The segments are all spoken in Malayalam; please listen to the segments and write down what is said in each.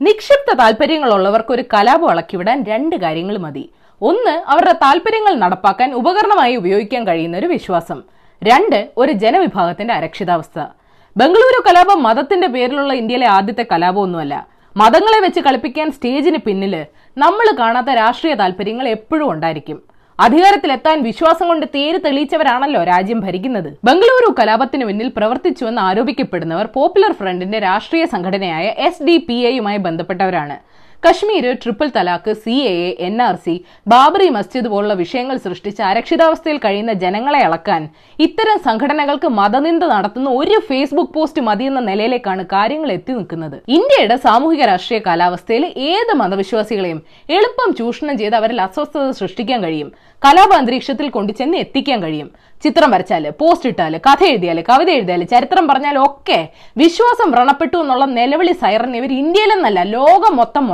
നിക്ഷിപ്ത താല്പര്യങ്ങളുള്ളവർക്ക് ഒരു കലാപം ഇളക്കിവിടാൻ രണ്ട് കാര്യങ്ങൾ മതി. ഒന്ന് അവരുടെ താല്പര്യങ്ങൾ നടപ്പാക്കാൻ ഉപകരണമായി ഉപയോഗിക്കാൻ കഴിയുന്ന ഒരു വിശ്വാസം. രണ്ട് ഒരു ജനവിഭാഗത്തിന്റെ അരക്ഷിതാവസ്ഥ. ബംഗളൂരു കലാപം മതത്തിന്റെ പേരിലുള്ള ഇന്ത്യയിലെ ആദ്യത്തെ കലാപമൊന്നുമല്ല. മതങ്ങളെ വെച്ച് കളിപ്പിക്കാൻ സ്റ്റേജിന് പിന്നിൽ നമ്മൾ കാണാത്ത രാഷ്ട്രീയ താല്പര്യങ്ങൾ എപ്പോഴും ഉണ്ടായിരിക്കും. അധികാരത്തിലെത്താൻ വിശ്വാസം കൊണ്ട് തേര് തെളിയിച്ചവരാണല്ലോ രാജ്യം ഭരിക്കുന്നത്. ബംഗളൂരു കലാപത്തിന് മുന്നിൽ പ്രവർത്തിച്ചുവെന്ന് ആരോപിക്കപ്പെടുന്നവർ പോപ്പുലർ ഫ്രണ്ടിന്റെ രാഷ്ട്രീയ സംഘടനയായ S D P ബന്ധപ്പെട്ടവരാണ്. Kashmir triple talaq C A A N R C Babri Masjid പോലുള്ള വിഷയങ്ങൾ സൃഷ്ടിച്ച അരക്ഷിതാവസ്ഥയിൽ കഴിയുന്ന ജനങ്ങളെ അളക്കാൻ ഇത്തരം സംഘടനകൾക്ക് മതനിന്ദ നടത്തുന്ന ഒരു ഫേസ്ബുക്ക് പോസ്റ്റ് മതിയെന്ന നിലയിലേക്കാണ് കാര്യങ്ങൾ എത്തി നിൽക്കുന്നത്. ഇന്ത്യയുടെ സാമൂഹിക രാഷ്ട്രീയ കാലാവസ്ഥയിൽ ഏത് മതവിശ്വാസികളെയും എളുപ്പം ചൂഷണം ചെയ്ത് അവരിൽ അസ്വസ്ഥത സൃഷ്ടിക്കാൻ കഴിയും. കലാപ അന്തരീക്ഷത്തിൽ കൊണ്ടുചെന്ന് എത്തിക്കാൻ കഴിയും. ചിത്രം വരച്ചാൽ പോസ്റ്റ് ഇട്ടാൽ കഥ എഴുതിയാൽ കവിത എഴുതിയാൽ ചരിത്രം പറഞ്ഞാലും ഒക്കെ വിശ്വാസം വ്രണപ്പെട്ടു എന്നുള്ള നിലവിളി സൈറൻ ഇവർ ഇന്ത്യയിലെന്നല്ല ലോകം മൊത്തം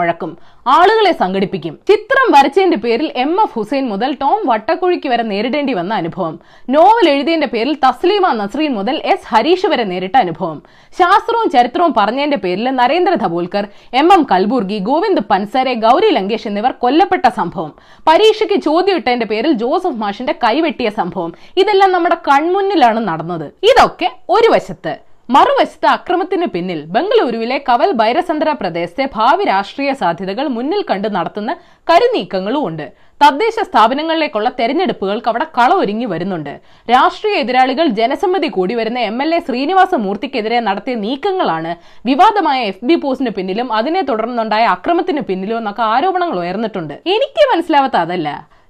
ആളുകളെ സംഘടിപ്പിക്കും. ചിത്രം വരച്ചതിന്റെ പേരിൽ എം എഫ് ഹുസൈൻ മുതൽ ടോം വട്ടക്കുഴിക്ക് വരെ നേരിടേണ്ടി വന്ന അനുഭവം. നോവൽ എഴുതിയതിന്റെ പേരിൽ തസ്ലീമ നസ്രീൻ മുതൽ എസ് ഹരീഷ് വരെ നേരിട്ട അനുഭവം. ശാസ്ത്രവും ചരിത്രവും പറഞ്ഞതിന്റെ പേരിൽ നരേന്ദ്ര ധബോൽക്കർ എം എം കൽബുർഗി ഗോവിന്ദ് പൻസരെ ഗൗരി ലങ്കേഷ് എന്നിവർ കൊല്ലപ്പെട്ട സംഭവം. പരീക്ഷയ്ക്ക് ചോദ്യം ഇട്ടതിന്റെ പേരിൽ ജോസഫ് മാഷിന്റെ കൈവെട്ടിയ സംഭവം. ഇതെല്ലാം നമ്മുടെ കൺമുന്നിലാണ് നടന്നത്. ഇതൊക്കെ ഒരു വശത്ത്. മറുവശത്ത് അക്രമത്തിന് പിന്നിൽ ബംഗളൂരുവിലെ കവൽ ബൈരസന്ദ്ര പ്രദേശത്തെ ഭാവി രാഷ്ട്രീയ സാധ്യതകൾ മുന്നിൽ കണ്ട് നടത്തുന്ന കരുനീക്കങ്ങളും ഉണ്ട് തദ്ദേശ സ്ഥാപനങ്ങളിലേക്കുള്ള തെരഞ്ഞെടുപ്പുകൾക്ക് അവിടെ കളമൊരുങ്ങി വരുന്നുണ്ട്. രാഷ്ട്രീയ എതിരാളികൾ ജനസമ്മതി കൂടി വരുന്ന എം എൽ എ ശ്രീനിവാസ മൂർത്തിക്കെതിരെ നടത്തിയ നീക്കങ്ങളാണ് വിവാദമായ എഫ് ബി പോസ്റ്റിന് പിന്നിലും അതിനെ തുടർന്നുണ്ടായ അക്രമത്തിന് പിന്നിലും എന്നൊക്കെ ആരോപണങ്ങൾ ഉയർന്നിട്ടുണ്ട്. എനിക്ക് മനസ്സിലാവാത്ത അതല്ല.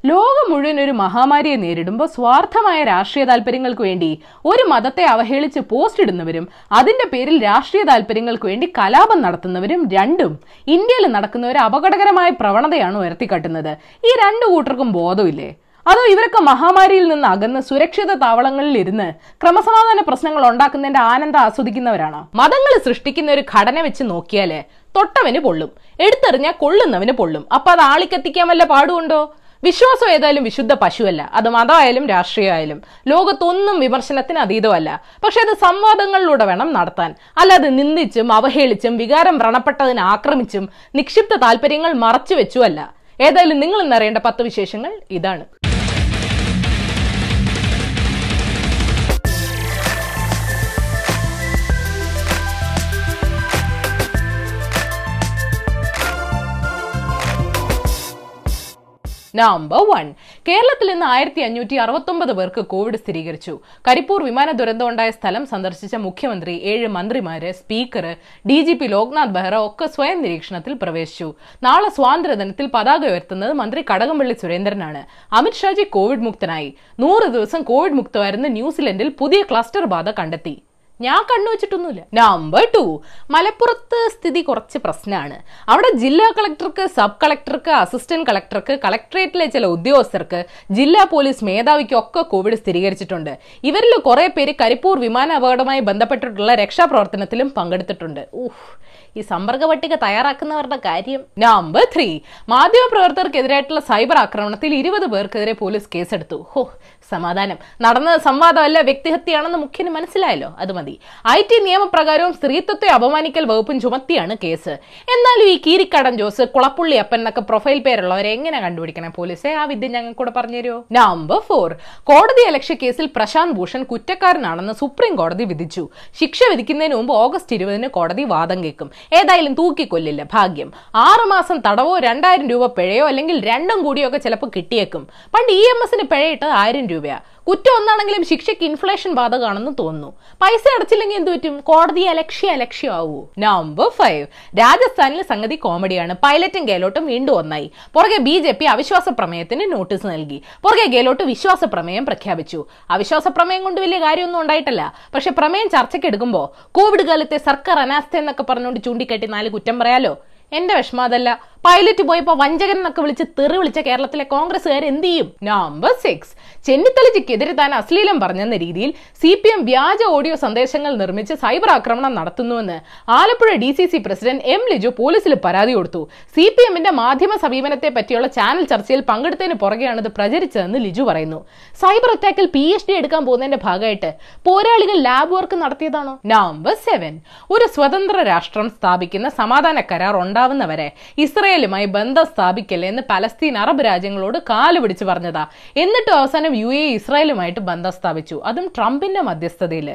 ലോകം മുഴുവൻ ഒരു മഹാമാരിയെ നേരിടുമ്പോൾ സ്വാർത്ഥമായ രാഷ്ട്രീയ താല്പര്യങ്ങൾക്ക് വേണ്ടി ഒരു മതത്തെ അവഹേളിച്ച് പോസ്റ്റ് ഇടുന്നവരും അതിന്റെ പേരിൽ രാഷ്ട്രീയ താല്പര്യങ്ങൾക്ക് വേണ്ടി കലാപം നടത്തുന്നവരും രണ്ടും ഇന്ത്യയിൽ നടക്കുന്ന ഒരു അപകടകരമായ പ്രവണതയാണ് ഉയർത്തിക്കാട്ടുന്നത്. ഈ രണ്ടു കൂട്ടർക്കും ബോധമില്ലേ? അതോ ഇവരൊക്കെ മഹാമാരിയിൽ നിന്ന് അകന്ന് സുരക്ഷിത താവളങ്ങളിൽ ഇരുന്ന് ക്രമസമാധാന പ്രശ്നങ്ങൾ ഉണ്ടാക്കുന്നതിന്റെ ആനന്ദം ആസ്വദിക്കുന്നവരാണോ? മതങ്ങൾ സൃഷ്ടിക്കുന്ന ഒരു ഘടന വെച്ച് നോക്കിയാൽ തൊട്ടവന് പൊള്ളും. എടുത്തെറിഞ്ഞാൽ കൊള്ളുന്നവന് പൊള്ളും. അപ്പൊ അത് ആളിക്കത്തിക്കാൻ വല്ല പാടുണ്ടോ വിശ്വാസം ഏതായാലും വിശുദ്ധ പശുവല്ല. അത് മതമായാലും രാഷ്ട്രീയമായാലും. ലോകത്തൊന്നും വിമർശനത്തിന് അതീതമല്ല. പക്ഷെ അത് സംവാദങ്ങളിലൂടെ വേണം നടത്താൻ. അല്ലാതെ നിന്ദിച്ചും അവഹേളിച്ചും വികാരം വ്രണപ്പെട്ടതിനെ ആക്രമിച്ചും നിക്ഷിപ്ത താല്പര്യങ്ങൾ മറച്ചു വെച്ചുമല്ല ഏതായാലും നിങ്ങൾ ഇന്നറിയേണ്ട പത്ത് വിശേഷങ്ങൾ ഇതാണ്. നമ്പർ വൺ കേരളത്തിൽ നിന്ന് ആയിരത്തി അഞ്ഞൂറ്റി അറുപത്തൊമ്പത് പേർക്ക് കോവിഡ് സ്ഥിരീകരിച്ചു. കരിപ്പൂർ വിമാന ദുരന്തം ഉണ്ടായ സ്ഥലം സന്ദർശിച്ച മുഖ്യമന്ത്രി ഏഴ് മന്ത്രിമാര് speaker D G P Loknath Behera ഒക്കെ സ്വയം നിരീക്ഷണത്തിൽ പ്രവേശിച്ചു. നാളെ സ്വാതന്ത്ര്യദിനത്തിൽ പതാക ഉയർത്തുന്നത് മന്ത്രി കടകംപള്ളി സുരേന്ദ്രനാണ്. അമിത്ഷാജി കോവിഡ് മുക്തനായി. നൂറ് ദിവസം കോവിഡ് മുക്തമായിരുന്ന ന്യൂസിലൻഡിൽ പുതിയ ക്ലസ്റ്റർ ബാധ കണ്ടെത്തി. ഞാൻ കണ്ണു വെച്ചിട്ടൊന്നുമില്ല. നമ്പർ ടു മലപ്പുറത്ത് സ്ഥിതി കുറച്ച് പ്രശ്നമാണ്. അവിടെ ജില്ലാ കളക്ടർക്ക് സബ് കളക്ടർക്ക് അസിസ്റ്റന്റ് കളക്ടർക്ക് കളക്ടറേറ്റിലെ ചില ഉദ്യോഗസ്ഥർക്ക് ജില്ലാ പോലീസ് മേധാവിക്കും ഒക്കെ കോവിഡ് സ്ഥിരീകരിച്ചിട്ടുണ്ട്. ഇവരിൽ കുറെ പേര് കരിപ്പൂർ വിമാന അപകടവുമായി ബന്ധപ്പെട്ടിട്ടുള്ള രക്ഷാപ്രവർത്തനത്തിലും പങ്കെടുത്തിട്ടുണ്ട്. ഊഹ് ഈ സമ്പർക്ക പട്ടിക തയ്യാറാക്കുന്നവരുടെ കാര്യം. നമ്പർ ത്രീ മാധ്യമപ്രവർത്തകർക്കെതിരായിട്ടുള്ള സൈബർ ആക്രമണത്തിൽ ഇരുപത് പേർക്കെതിരെ പോലീസ് കേസെടുത്തു. ഹോ സമാധാനം. നടന്ന സംവാദമല്ല വ്യക്തിഹത്യയാണെന്ന് മുഖ്യന് മനസ്സിലായല്ലോ. അത് മതി. ഐ ടി നിയമപ്രകാരവും സ്ത്രീത്വത്തെ അപമാനിക്കൽ വകുപ്പും ചുമത്തിയാണ് കേസ്. എന്നാലും ഈ കീരിക്കടൻ ജോസ് കുളപ്പുള്ളി അപ്പൻ എന്നൊക്കെ പ്രൊഫൈൽ പേരുള്ളവരെ എങ്ങനെ കണ്ടുപിടിക്കണം പോലീസെ? ആ വിദ്യ ഞങ്ങൾക്ക് കൂടെ പറഞ്ഞുതരുമോ? നമ്പർ ഫോർ കോടതി അലക്ഷ്യ കേസിൽ പ്രശാന്ത് ഭൂഷൺ കുറ്റക്കാരനാണെന്ന് സുപ്രീം കോടതി വിധിച്ചു. ശിക്ഷ വിധിക്കുന്നതിന് മുമ്പ് ഓഗസ്റ്റ് ഇരുപതിന് കോടതി വാദം കേൾക്കും. ഏതായാലും തൂക്കിക്കൊല്ലില്ല. ഭാഗ്യം. ആറുമാസം തടവോ രണ്ടായിരം രൂപ പിഴയോ അല്ലെങ്കിൽ രണ്ടും കൂടിയോ ഒക്കെ ചിലപ്പോൾ കിട്ടിയേക്കും. പണ്ട് ഇ എം എസിന് പിഴയിട്ട് ആയിരം രൂപയാ. കുറ്റം ഒന്നാണെങ്കിലും ശിക്ഷയ്ക്ക് ഇൻഫ്ലേഷൻ ബാധകമാണെന്ന് തോന്നുന്നു. പൈസ അടച്ചില്ലെങ്കിൽ എന്ത് പറ്റും? കോടതി അലക്ഷ്യ അലക്ഷ്യമാവൂ നമ്പർ ഫൈവ് രാജസ്ഥാനിൽ സംഗതി കോമഡിയാണ്. പൈലറ്റും ഗെലോട്ടും വീണ്ടും ഒന്നായി. പുറകെ ബി ജെ പി അവിശ്വാസ പ്രമേയത്തിന് നോട്ടീസ് നൽകി. പുറകെ ഗെലോട്ട് വിശ്വാസ പ്രമേയം പ്രഖ്യാപിച്ചു. അവിശ്വാസ പ്രമേയം കൊണ്ട് വലിയ കാര്യമൊന്നും ഉണ്ടായിട്ടല്ല. പക്ഷെ പ്രമേയം ചർച്ചയ്ക്ക് എടുക്കുമ്പോൾ കോവിഡ് കാലത്തെ സർക്കാർ അനാസ്ഥ എന്നൊക്കെ പറഞ്ഞുകൊണ്ട് ചൂണ്ടിക്കാട്ടി നാല് കുറ്റം പറയാലോ? എന്റെ വിഷമം അതല്ല. പൈലറ്റ് പോയപ്പോ വഞ്ചകൻ എന്നൊക്കെ വിളിച്ച് തെറി വിളിച്ച കേരളത്തിലെ കോൺഗ്രസ്സുകാർ എന്ത് ചെയ്യും? നമ്പർ സിക്സ് ചെന്നിത്തലജിക്കെതിരെ താൻ അശ്ലീലം പറഞ്ഞെന്ന രീതിയിൽ സി പി എം വ്യാജ ഓഡിയോ സന്ദേശങ്ങൾ നിർമ്മിച്ച് സൈബർ ആക്രമണം നടത്തുന്നുവെന്ന് Alappuzha D C C president M Liju പോലീസിൽ പരാതി കൊടുത്തു. സി പി എമ്മിന്റെ മാധ്യമ സമീപനത്തെ പറ്റിയുള്ള ചാനൽ ചർച്ചയിൽ പങ്കെടുത്തതിന് പുറകെയാണ് ഇത് പ്രചരിച്ചതെന്ന് ലിജു പറയുന്നു. സൈബർ അറ്റാക്കിൽ പി എച്ച് ഡി എടുക്കാൻ പോകുന്നതിന്റെ ഭാഗമായിട്ട് പോരാളികൾ ലാബ് വർക്ക് നടത്തിയതാണോ? നമ്പർ സെവൻ ഒരു സ്വതന്ത്ര രാഷ്ട്രം സ്ഥാപിക്കുന്ന സമാധാന കരാർ ഉണ്ടാവുന്നവരെ ഇസ്രയേലുമായി ബന്ധം സ്ഥാപിക്കല്ലേ എന്ന് പലസ്തീൻ അറബ് രാജ്യങ്ങളോട് കാൽ പിടിച്ച് പറഞ്ഞതാ. എന്നിട്ടും അവസാനം യു എ ഇസ്രായേലുമായിട്ട് ബന്ധം സ്ഥാപിച്ചു. അതും ട്രംപിന്റെ മധ്യസ്ഥതയിൽ.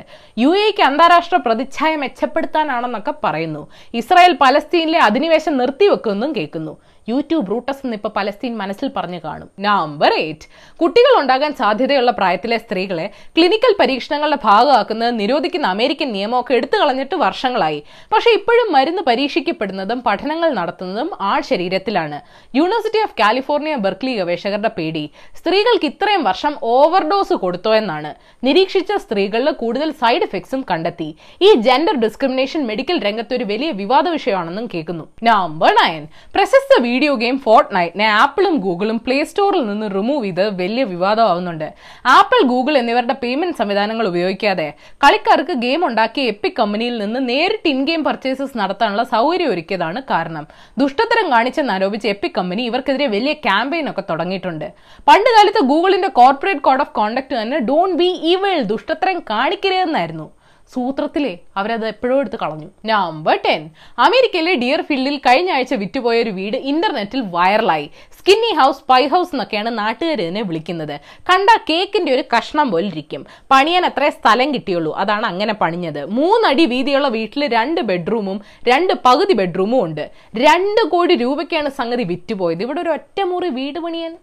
യു എക്ക് അന്താരാഷ്ട്ര പ്രതിച്ഛായ മെച്ചപ്പെടുത്താനാണെന്നൊക്കെ പറയുന്നു. ഇസ്രായേൽ പലസ്തീനിലെ അധിനിവേശം നിർത്തിവെക്കുമെന്നും കേൾക്കുന്നു. യൂട്യൂബ് റൂട്ടസ് എന്ന് ഇപ്പൊ പലസ്തീൻ മനസ്സിൽ പറഞ്ഞു കാണും. നമ്പർ എയ്റ്റ് കുട്ടികൾ ഉണ്ടാകാൻ സാധ്യതയുള്ള പ്രായത്തിലെ സ്ത്രീകളെ ക്ലിനിക്കൽ പരീക്ഷണങ്ങളുടെ ഭാഗമാക്കുന്നത് നിരോധിക്കുന്ന അമേരിക്കൻ നിയമമൊക്കെ എടുത്തു കളഞ്ഞിട്ട് വർഷങ്ങളായി. പക്ഷേ ഇപ്പോഴും മരുന്ന് പരീക്ഷിക്കപ്പെടുന്നതും പഠനങ്ങൾ നടത്തുന്നതും ആൾ ശരീരത്തിലാണ്. യൂണിവേഴ്സിറ്റി ഓഫ് കാലിഫോർണിയ ബെർക്ലി ഗവേഷകരുടെ പേടി. സ്ത്രീകൾക്ക് ഇത്രയും വർഷം ഓവർഡോസ് കൊടുത്തോ എന്നാണ്. നിരീക്ഷിച്ച സ്ത്രീകളിൽ കൂടുതൽ സൈഡ് എഫക്ട്സും കണ്ടെത്തി. ഈ ജെൻഡർ ഡിസ്ക്രിമിനേഷൻ മെഡിക്കൽ രംഗത്ത് ഒരു വലിയ വിവാദ വിഷയമാണെന്നും കേൾക്കുന്നു. നമ്പർ നയൻ പ്രശസ്ത വീഡിയോ ഗെയിം ഫോർട്ട് നൈറ്റിനെ ആപ്പിളും ഗൂഗിളും പ്ലേ സ്റ്റോറിൽ നിന്ന് റിമൂവ് ചെയ്ത് വലിയ വിവാദമാവുന്നുണ്ട്. ആപ്പിൾ ഗൂഗിൾ എന്നിവരുടെ പേയ്മെന്റ് സംവിധാനങ്ങൾ ഉപയോഗിക്കാതെ കളിക്കാർക്ക് ഗെയിം ഉണ്ടാക്കിയ എപ്പിക് കമ്പനിയിൽ നിന്ന് നേരിട്ട് ഇൻ ഗെയിം പർച്ചേസസ് നടത്താനുള്ള സൗകര്യം ഒരുക്കിയതാണ് കാരണം. ദുഷ്ടത്തരം കാണിച്ചെന്ന് ആരോപിച്ച് എപ്പിക് കമ്പനി ഇവർക്കെതിരെ വലിയ ക്യാമ്പയിൻ ഒക്കെ തുടങ്ങിയിട്ടുണ്ട്. പണ്ട് കാലത്ത് ഗൂഗിളിന്റെ കോർപ്പറേറ്റ് കോഡ് ഓഫ് കോണ്ടക്ട് തന്നെ ഡോണ്ട് ബി ഈവിൾ ദുഷ്ടത്തരം കാണിക്കരുതെന്നായിരുന്നു. സൂത്രത്തിലെ അവരത് എപ്പോഴും എടുത്ത് കളഞ്ഞു. നമ്പർ ടെൻ അമേരിക്കയിലെ ഡിയർ ഫീൽഡിൽ കഴിഞ്ഞ ആഴ്ച വിറ്റുപോയ ഒരു വീട് ഇന്റർനെറ്റിൽ വൈറലായി സ്കിന്നി ഹൗസ് പൈ ഹൗസ് എന്നൊക്കെയാണ് നാട്ടുകാർ ഇതിനെ വിളിക്കുന്നത്. കണ്ട കേക്കിന്റെ ഒരു കഷ്ണം പോലെ ഇരിക്കും. പണിയാൻ അത്രേ സ്ഥലം കിട്ടിയുള്ളൂ. അതാണ് അങ്ങനെ പണിഞ്ഞത്. മൂന്നടി വീതിയുള്ള വീട്ടിൽ രണ്ട് ബെഡ്റൂമും രണ്ട് പകുതി ബെഡ്റൂമും ഉണ്ട്. രണ്ട് കോടി രൂപയ്ക്കാണ് സംഗതി വിറ്റുപോയത്. ഇവിടെ ഒരു ഒറ്റമുറി വീട് പണിയാൻ.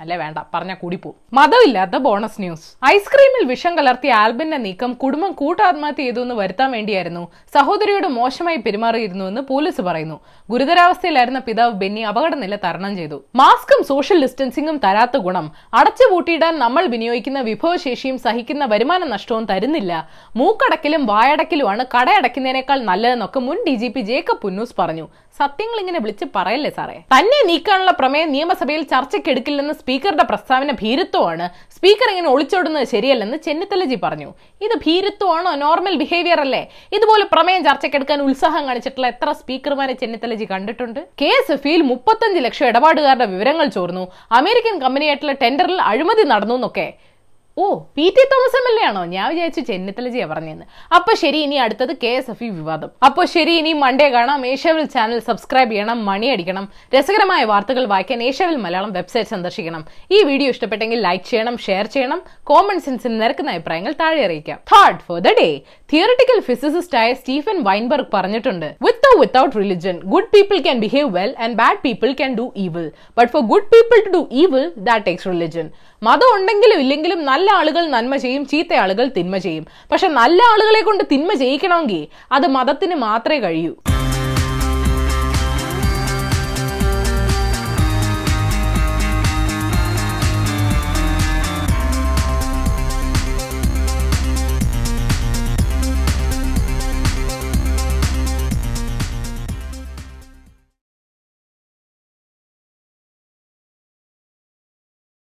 അല്ലേ വേണ്ട പറഞ്ഞ കൂടിപ്പോ. മതമില്ലാത്ത ബോണസ് ന്യൂസ് ഐസ്ക്രീമിൽ വിഷം കലർത്തിയ ആൽബിന്റെ നീക്കം കുടുംബം കൂട്ടാത്മഹത്യ ചെയ്തു എന്ന് വരുത്താൻ വേണ്ടിയായിരുന്നു. സഹോദരിയോട് മോശമായി പെരുമാറിയിരുന്നു എന്ന് പോലീസ് പറയുന്നു. ഗുരുതരാവസ്ഥയിലായിരുന്ന പിതാവ് ബെന്നി അപകടനില തരണം ചെയ്തു. മാസ്കും സോഷ്യൽ ഡിസ്റ്റൻസിംഗും തരാത്ത ഗുണം. അടച്ചു അടച്ചുപൂട്ടിയിടാൻ നമ്മൾ വിനിയോഗിക്കുന്ന വിഭവശേഷിയും സഹിക്കുന്ന വരുമാന നഷ്ടവും തരുന്നില്ല. മൂക്കടക്കിലും വായടക്കിലുമാണ് കടയടക്കുന്നതിനേക്കാൾ നല്ലതെന്നൊക്കെ മുൻ D G P Jacob Punnoose പറഞ്ഞു. സത്യങ്ങൾ ഇങ്ങനെ വിളിച്ച് പറയല്ലേ സാറേ? തന്നെ നീക്കാനുള്ള പ്രമേയം നിയമസഭയിൽ ചർച്ചയ്ക്കെടുക്കില്ലെന്ന് സ്പീക്കറുടെ പ്രസ്താവന ഭീരുത്വമാണ്. സ്പീക്കർ ഇങ്ങനെ ഒളിച്ചോടുന്നത് ശരിയല്ലെന്ന് ചെന്നിത്തലജി പറഞ്ഞു. ഇത് ഭീരുത്വമാണോ നോർമൽ ബിഹേവിയർ അല്ലേ? ഇതുപോലെ പ്രമേയം ചർച്ചയ്ക്കെടുക്കാൻ ഉത്സാഹം കാണിച്ചിട്ടുള്ള എത്ര സ്പീക്കർമാരെ ചെന്നിത്തലജി കണ്ടിട്ടുണ്ട്? കെ എസ് മുപ്പത്തഞ്ച് ലക്ഷം ഇടപാടുകാരുടെ വിവരങ്ങൾ ചോർന്നു. അമേരിക്കൻ കമ്പനിയായിട്ടുള്ള ടെൻഡറിൽ അഴിമതി നടന്നു എന്നൊക്കെ. ഓ P T Thomas M L A ആണോ? ഞാൻ വിചാരിച്ചു ചെന്നിത്തലജിയാ പറഞ്ഞെന്ന് അപ്പൊ ശരി ഇനി അടുത്തത് കെ എസ് എഫ് ഇ വിവാദം. അപ്പൊ ശരി ഇനി മൺഡേ കാണാം. ഏഷ്യാവിൽ ചാനൽ സബ്സ്ക്രൈബ് ചെയ്യണം മണി അടിക്കണം. രസകരമായ വാർത്തകൾ വായിക്കാൻ ഏഷ്യാവിൽ മലയാളം വെബ്സൈറ്റ് സന്ദർശിക്കണം. ഈ വീഡിയോ ഇഷ്ടപ്പെട്ടെങ്കിൽ ലൈക്ക് ചെയ്യണം ഷെയർ ചെയ്യണം. കോമൺ സെൻസിന് നിരക്കുന്ന അഭിപ്രായങ്ങൾ താഴെ അറിയിക്കാം. Third for the day theoretical physicist ആയ സ്റ്റീഫൻ വൈൻബർഗ് പറഞ്ഞിട്ടുണ്ട് with or without religion good people can behave well and bad people can do evil but for good people to do evil that takes religion മതം ഉണ്ടെങ്കിലും ഇല്ലെങ്കിലും നല്ല ആളുകൾ നന്മ ചെയ്യും ചീത്ത ആളുകൾ തിന്മ ചെയ്യും. പക്ഷെ നല്ല ആളുകളെ കൊണ്ട് തിന്മ ചെയ്യിക്കണമെങ്കിൽ അത് മതത്തിന് മാത്രമേ കഴിയൂ.